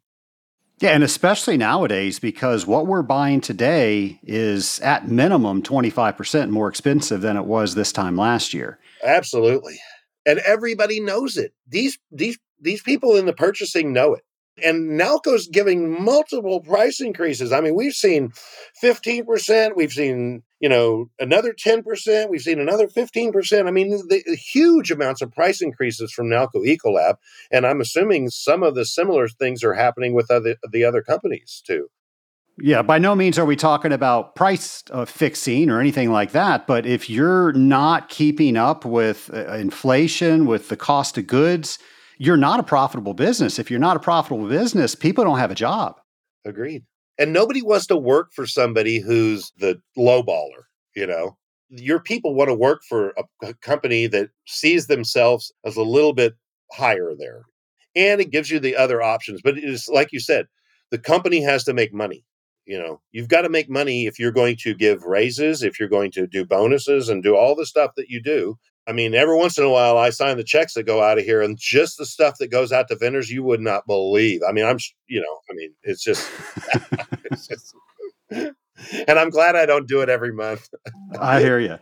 Yeah, and especially nowadays because what we're buying today is at minimum 25% more expensive than it was this time last year. Absolutely. And everybody knows it. These these these people in the purchasing know it. And Nalco's giving multiple price increases. I mean, we've seen 15%, we've seen, you know, another 10%, we've seen another 15%. I mean, the, the huge amounts of price increases from Nalco Ecolab. And I'm assuming some of the similar things are happening with other, the other companies too. Yeah, by no means are we talking about price uh, fixing or anything like that. But if you're not keeping up with uh, inflation, with the cost of goods, you're not a profitable business. If you're not a profitable business, people don't have a job. Agreed. And nobody wants to work for somebody who's the lowballer, you know. Your people want to work for a, a company that sees themselves as a little bit higher there. And it gives you the other options. But it is like you said, the company has to make money. You know, you've got to make money if you're going to give raises, if you're going to do bonuses and do all the stuff that you do. I mean, every once in a while, I sign the checks that go out of here, and just the stuff that goes out to vendors, you would not believe. I mean, I'm, you know, I mean, it's just, [laughs] it's just and I'm glad I don't do it every month. I hear you.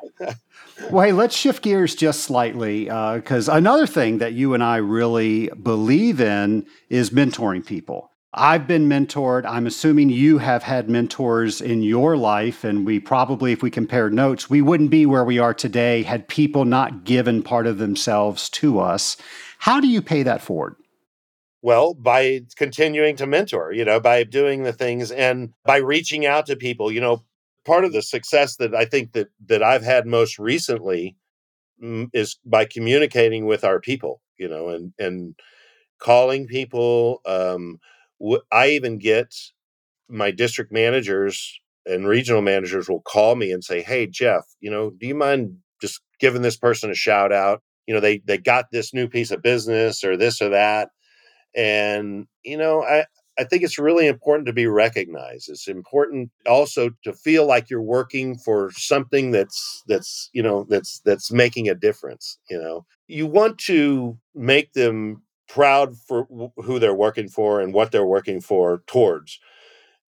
Well, hey, let's shift gears just slightly because uh, another thing that you and I really believe in is mentoring people. I've been mentored. I'm assuming you have had mentors in your life. And we probably, if we compared notes, we wouldn't be where we are today had people not given part of themselves to us. How do you pay that forward? Well, by continuing to mentor, you know, by doing the things and by reaching out to people, you know, part of the success that I think that that I've had most recently mm, is by communicating with our people, you know, and and calling people. Um, I even get my district managers and regional managers will call me and say, "Hey, Jeff, you know, do you mind just giving this person a shout out? You know, they they got this new piece of business or this or that." And, you know, I, I think it's really important to be recognized. It's important also to feel like you're working for something that's that's you know that's that's making a difference. You know, you want to make them proud for who they're working for and what they're working for towards,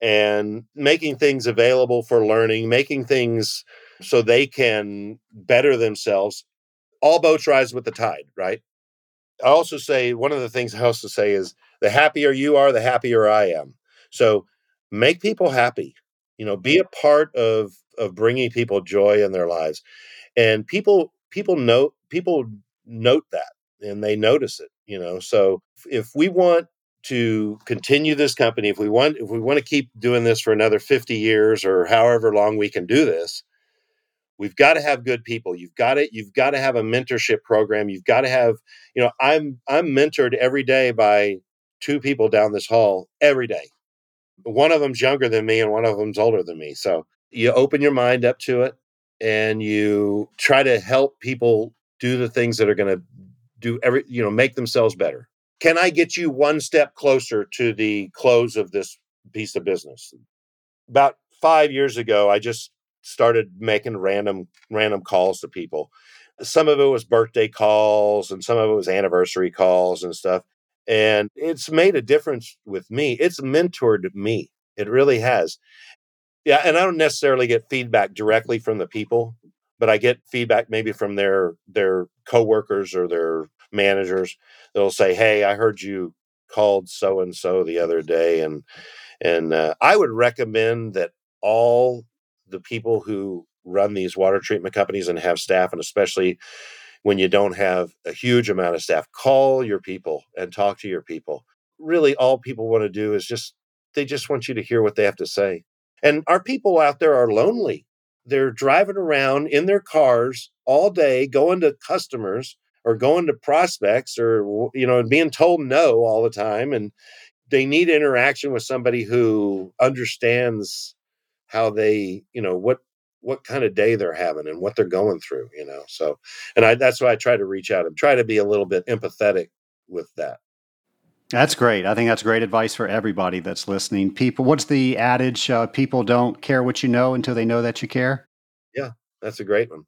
and making things available for learning, making things so they can better themselves. All boats rise with the tide, right? I also say one of the things I also say is the happier you are, the happier I am. So make people happy. You know, be a part of of bringing people joy in their lives, and people people note people note that and they notice it. You know, so if we want to continue this company, if we want if we want to keep doing this for another fifty years or however long we can do this, we've got to have good people. You've got to you've got to have a mentorship program. You've got to have you know i'm i'm mentored every day by two people down this hall every day. One of them's younger than me and one of them's older than me. So you open your mind up to it and you try to help people do the things that are going to do every you know make themselves better can i get you one step closer to the close of this piece of business about five years ago i just started making random random calls to people. Some of it was birthday calls and some of it was anniversary calls and stuff. And it's made a difference with me. It's mentored me. It really has. Yeah, and I don't necessarily get feedback directly from the people, but I get feedback maybe from their their coworkers or their managers. They'll say, "Hey, I heard you called so and so the other day and and uh, I would recommend that all the people who run these water treatment companies and have staff, and especially when you don't have a huge amount of staff, call your people and talk to your people. Really, all people want to do is just, they just want you to hear what they have to say. And our people out there are lonely. They're driving around in their cars all day, going to customers or going to prospects or, you know, being told no all the time. And they need interaction with somebody who understands how they, you know, what what kind of day they're having and what they're going through, you know. So, and I that's why I try to reach out and try to be a little bit empathetic with that. That's great. I think that's great advice for everybody that's listening. People, what's the adage? Uh, people don't care what you know until they know that you care. Yeah, that's a great one.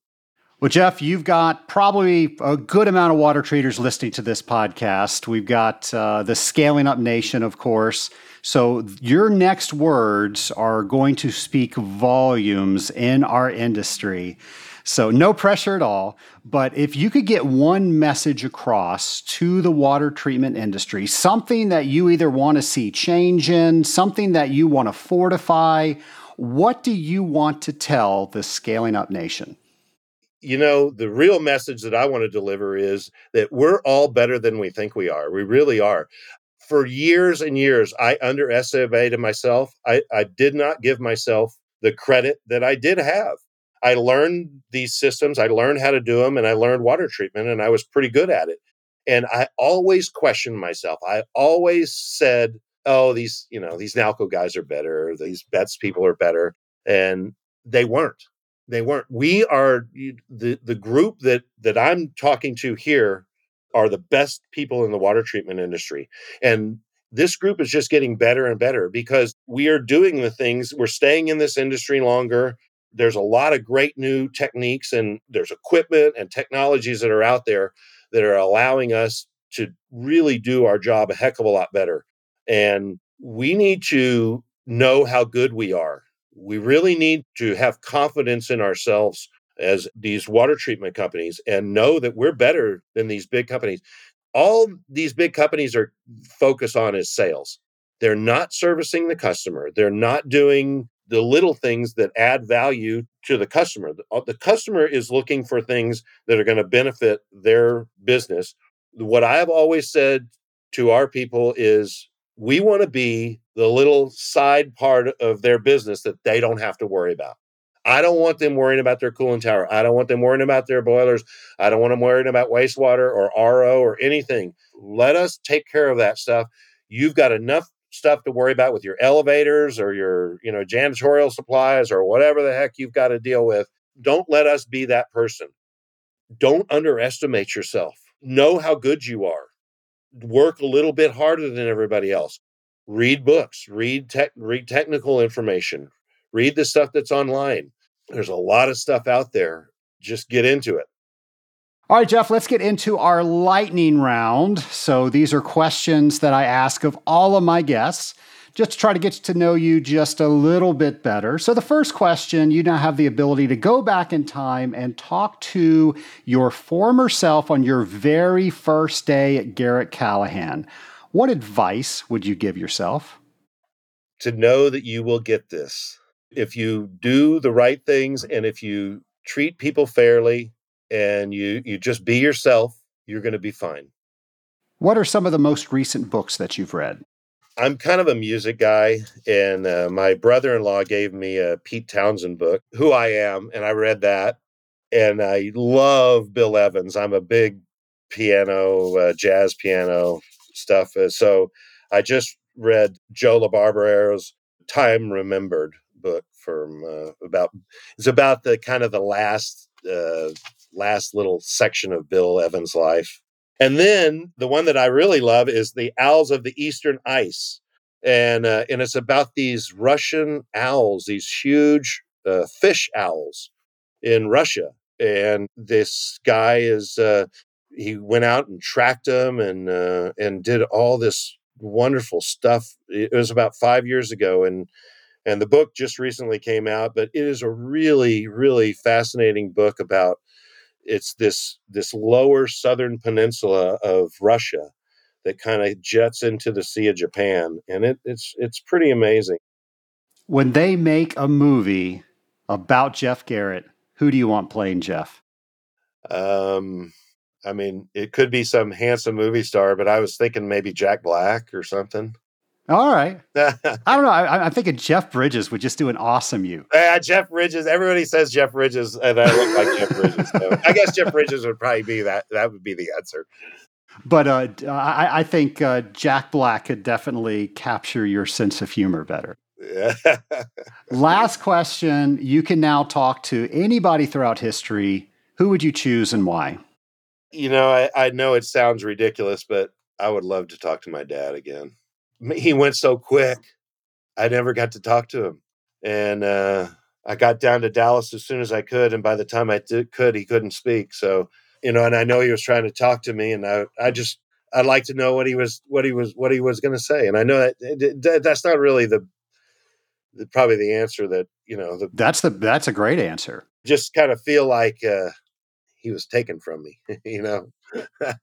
Well, Jeff, you've got probably a good amount of water treaters listening to this podcast. We've got uh, the Scaling Up Nation, of course. So, your next words are going to speak volumes in our industry. So, no pressure at all. But if you could get one message across to the water treatment industry, something that you either want to see change in, something that you want to fortify, what do you want to tell the Scaling Up Nation? you know, the real message that I want to deliver is that we're all better than we think we are. We really are. For years and years, I underestimated myself. I, I did not give myself the credit that I did have. I learned these systems, I learned how to do them, and I learned water treatment, and I was pretty good at it. And I always questioned myself. I always said, oh, these, you know, these Nalco guys are better, these Betz people are better. And they weren't they weren't we are the the group that that i'm talking to here are the best people in the water treatment industry and this group is just getting better and better because we are doing the things we're staying in this industry longer there's a lot of great new techniques and there's equipment and technologies that are out there that are allowing us to really do our job a heck of a lot better and we need to know how good we are we really need to have confidence in ourselves as these water treatment companies and know that we're better than these big companies. All these big companies are focused on is sales. they're not servicing the customer. They're not doing the little things that add value to the customer. The, uh, the customer is looking for things that are going to benefit their business. What I've always said to our people is we want to be the little side part of their business that they don't have to worry about. I don't want them worrying about their cooling tower. I don't want them worrying about their boilers. I don't want them worrying about wastewater or RO or anything. Let us take care of that stuff. You've got enough stuff to worry about with your elevators or your, you know, janitorial supplies or whatever the heck you've got to deal with. Don't let us be that person. Don't underestimate yourself. Know how good you are. Work a little bit harder than everybody else. Read books, read tech, read technical information, read the stuff that's online. There's a lot of stuff out there. Just get into it. All right, Jeff, let's get into our lightning round. So these are questions that I ask of all of my guests just to try to get to know you just a little bit better. So, the first question you now have the ability to go back in time and talk to your former self on your very first day at Garratt Callahan. What advice would you give yourself? To know that you will get this. If you do the right things and if you treat people fairly, and you you just be yourself, you're going to be fine. What are some of the most recent books that you've read? I'm kind of a music guy, and uh, my brother-in-law gave me a Pete Townshend book, "Who I Am," and I read that, and I love Bill Evans. I'm a big piano, uh, jazz piano stuff, uh, so I just read Joe LaBarbera's "Time Remembered" book from uh, about. It's about the kind of the last uh, last little section of Bill Evans' life. And then the one that I really love is The Owls of the Eastern Ice. And, uh, and it's about these Russian owls, these huge uh, fish owls in Russia. And this guy is, uh, he went out and tracked them and, uh, and did all this wonderful stuff. It was about five years ago. And, and the book just recently came out, but it is a really, really fascinating book about it's this this lower southern peninsula of Russia that kind of jets into the Sea of Japan, and it, it's it's pretty amazing. When they make a movie about Jeff Garratt, who do you want playing Jeff? Um, I mean, it could be some handsome movie star, but I was thinking maybe Jack Black or something. All right. [laughs] I don't know. I, am thinking Jeff Bridges would just do an awesome you. Yeah, Jeff Bridges. Everybody says Jeff Bridges, and I look like Jeff Bridges. So I guess Jeff Bridges would probably be that. That would be the answer. But uh, I, I, think uh, Jack Black could definitely capture your sense of humor better. [laughs] Last question. You can now talk to anybody throughout history. Who would you choose and why? You know, I, I know it sounds ridiculous, but I would love to talk to my dad again he went so quick. I never got to talk to him. And uh, I got down to Dallas as soon as I could. And by the time I did, could, he couldn't speak. So, you know, and I know he was trying to talk to me. And I, I just, I'd like to know what he was, what he was, what he was going to say. And I know that, that that's not really the, the, probably the answer that, you know, the, that's the, that's a great answer. Just kind of feel like uh, he was taken from me, [laughs] you know? [laughs]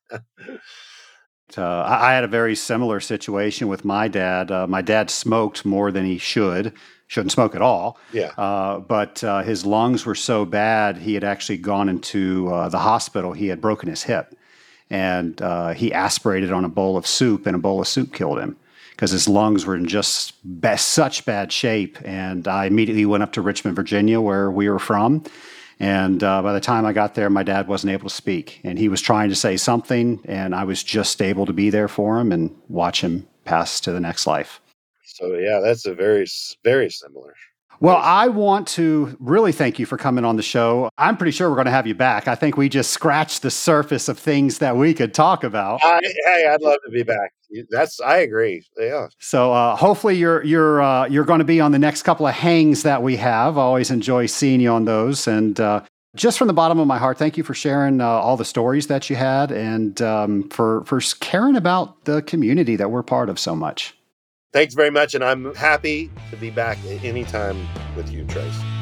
Uh, I, I, had a very similar situation with my dad. Uh, my dad smoked more than he should. Shouldn't smoke at all. Yeah. Uh, but uh, his lungs were so bad, he had actually gone into uh, the hospital. He had broken his hip, and uh, he aspirated on a bowl of soup, and a bowl of soup killed him because his lungs were in just such bad shape. And I immediately went up to Richmond, Virginia, where we were from and uh, by the time I got there, my dad wasn't able to speak. And he was trying to say something, and I was just able to be there for him and watch him pass to the next life. So, yeah, that's a very, very similar well, I want to really thank you for coming on the show. I'm pretty sure we're going to have you back. I think we just scratched the surface of things that we could talk about. I, hey, I'd love to be back. That's I agree. Yeah. So uh, hopefully you're you're uh, you're going to be on the next couple of hangs that we have. I always enjoy seeing you on those. And uh, just from the bottom of my heart, thank you for sharing uh, all the stories that you had and um, for for caring about the community that we're part of so much. Thanks very much, and I'm happy to be back anytime with you, Trace.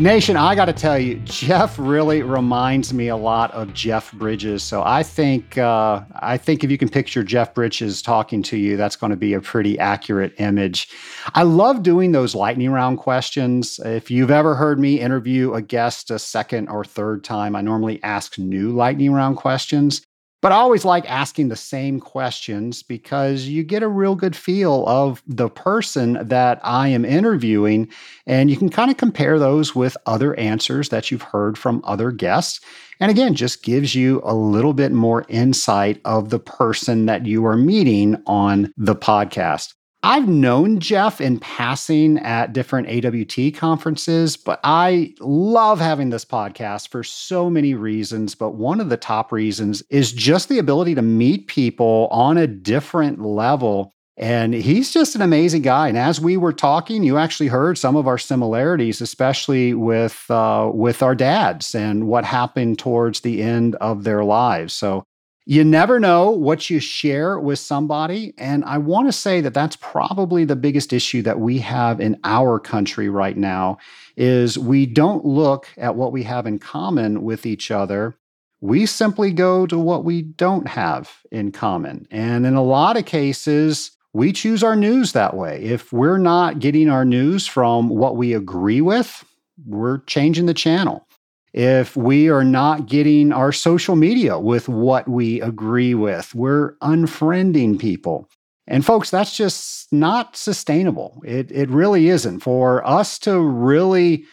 Nation, I got to tell you, Jeff really reminds me a lot of Jeff Bridges. So I think uh, I think if you can picture Jeff Bridges talking to you, that's going to be a pretty accurate image. I love doing those lightning round questions. If you've ever heard me interview a guest a second or third time, I normally ask new lightning round questions. But I always like asking the same questions because you get a real good feel of the person that I am interviewing. And you can kind of compare those with other answers that you've heard from other guests. And again, just gives you a little bit more insight of the person that you are meeting on the podcast. I've known Jeff in passing at different AWT conferences, but I love having this podcast for so many reasons. But one of the top reasons is just the ability to meet people on a different level. And he's just an amazing guy. And as we were talking, you actually heard some of our similarities, especially with uh, with our dads and what happened towards the end of their lives. So you never know what you share with somebody. And I want to say that that's probably the biggest issue that we have in our country right now is we don't look at what we have in common with each other. We simply go to what we don't have in common. And in a lot of cases, we choose our news that way. If we're not getting our news from what we agree with, we're changing the channel if we are not getting our social media with what we agree with, we're unfriending people. And folks, that's just not sustainable. It, it really isn't. For us to really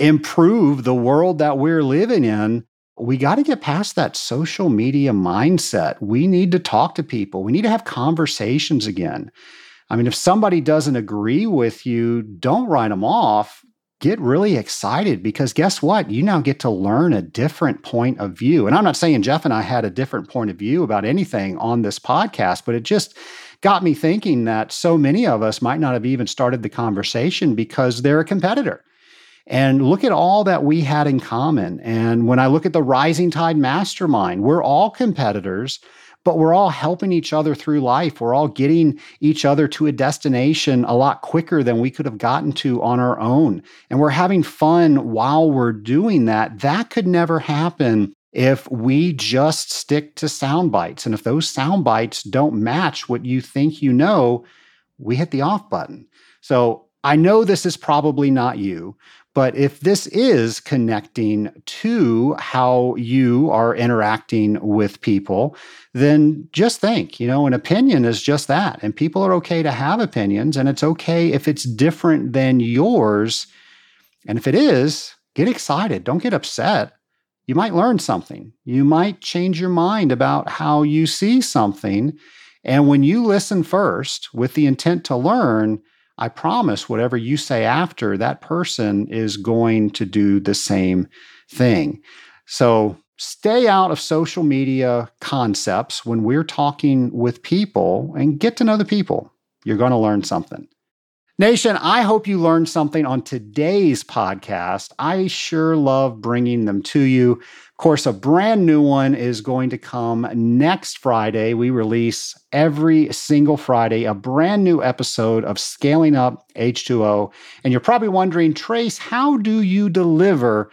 improve the world that we're living in, we got to get past that social media mindset. We need to talk to people, we need to have conversations again. I mean, if somebody doesn't agree with you, don't write them off get really excited because guess what? You now get to learn a different point of view. And I'm not saying Jeff and I had a different point of view about anything on this podcast, but it just got me thinking that so many of us might not have even started the conversation because they're a competitor. And look at all that we had in common. And when I look at the Rising Tide Mastermind, we're all competitors but we're all helping each other through life. We're all getting each other to a destination a lot quicker than we could have gotten to on our own. And we're having fun while we're doing that. That could never happen if we just stick to sound bites. And if those sound bites don't match what you think you know, we hit the off button. So I know this is probably not you, but if this is connecting to how you are interacting with people, then just think, you know, an opinion is just that. And people are okay to have opinions, and it's okay if it's different than yours. And if it is, get excited. Don't get upset. You might learn something. You might change your mind about how you see something. And when you listen first with the intent to learn, I promise whatever you say after, that person is going to do the same thing. So stay out of social media concepts when we're talking with people and get to know the people. You're going to learn something. Nation, I hope you learned something on today's podcast. I sure love bringing them to you. Of course, a brand new one is going to come next Friday. We release every single Friday a brand new episode of Scaling Up H2O. And you're probably wondering, Trace, how do you deliver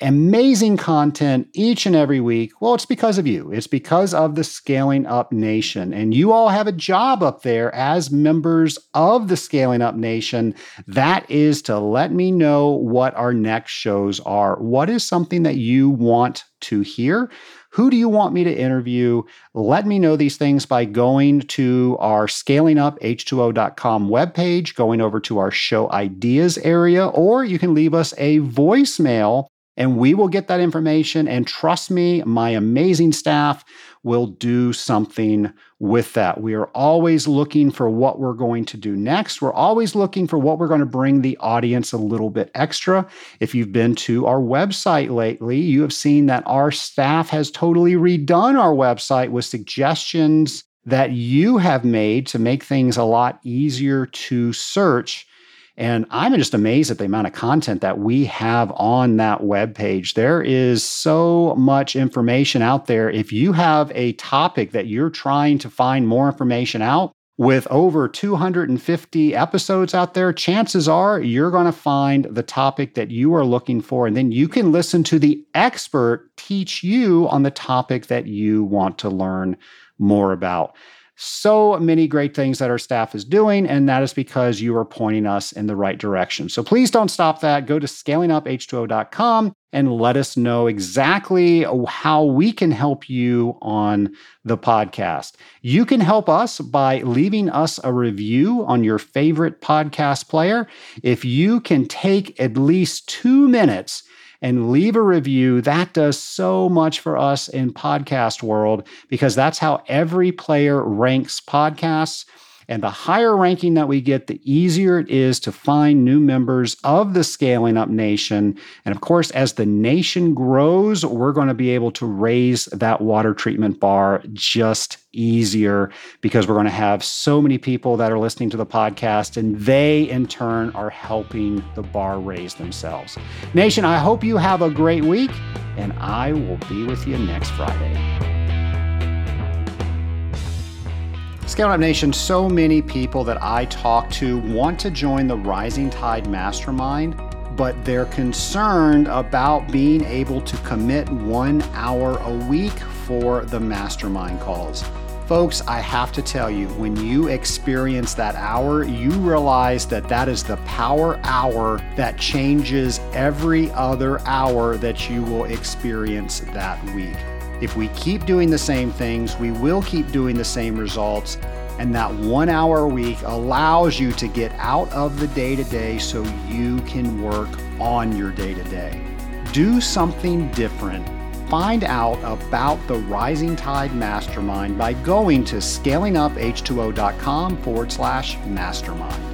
amazing content each and every week. Well, it's because of you. It's because of the Scaling Up Nation. And you all have a job up there as members of the Scaling Up Nation. That is to let me know what our next shows are. What is something that you want to hear? Who do you want me to interview? Let me know these things by going to our scalinguph2o.com webpage, going over to our show ideas area, or you can leave us a voicemail and we will get that information. And trust me, my amazing staff will do something with that. We are always looking for what we're going to do next. We're always looking for what we're going to bring the audience a little bit extra. If you've been to our website lately, you have seen that our staff has totally redone our website with suggestions that you have made to make things a lot easier to search and I'm just amazed at the amount of content that we have on that web page. There is so much information out there. If you have a topic that you're trying to find more information out, with over 250 episodes out there, chances are you're going to find the topic that you are looking for. And then you can listen to the expert teach you on the topic that you want to learn more about so many great things that our staff is doing, and that is because you are pointing us in the right direction. So please don't stop that. Go to scalinguph2o.com and let us know exactly how we can help you on the podcast. You can help us by leaving us a review on your favorite podcast player. If you can take at least two minutes and leave a review. That does so much for us in podcast world because that's how every player ranks podcasts. And the higher ranking that we get, the easier it is to find new members of the Scaling Up Nation. And of course, as the nation grows, we're going to be able to raise that water treatment bar just easier because we're going to have so many people that are listening to the podcast and they in turn are helping the bar raise themselves. Nation, I hope you have a great week and I will be with you next Friday. Scale Up Nation, so many people that I talk to want to join the Rising Tide Mastermind, but they're concerned about being able to commit one hour a week for the mastermind calls. Folks, I have to tell you, when you experience that hour, you realize that that is the power hour that changes every other hour that you will experience that week. If we keep doing the same things, we will keep doing the same results. And that one hour a week allows you to get out of the day to day so you can work on your day to day. Do something different. Find out about the Rising Tide Mastermind by going to scalinguph2o.com forward slash mastermind.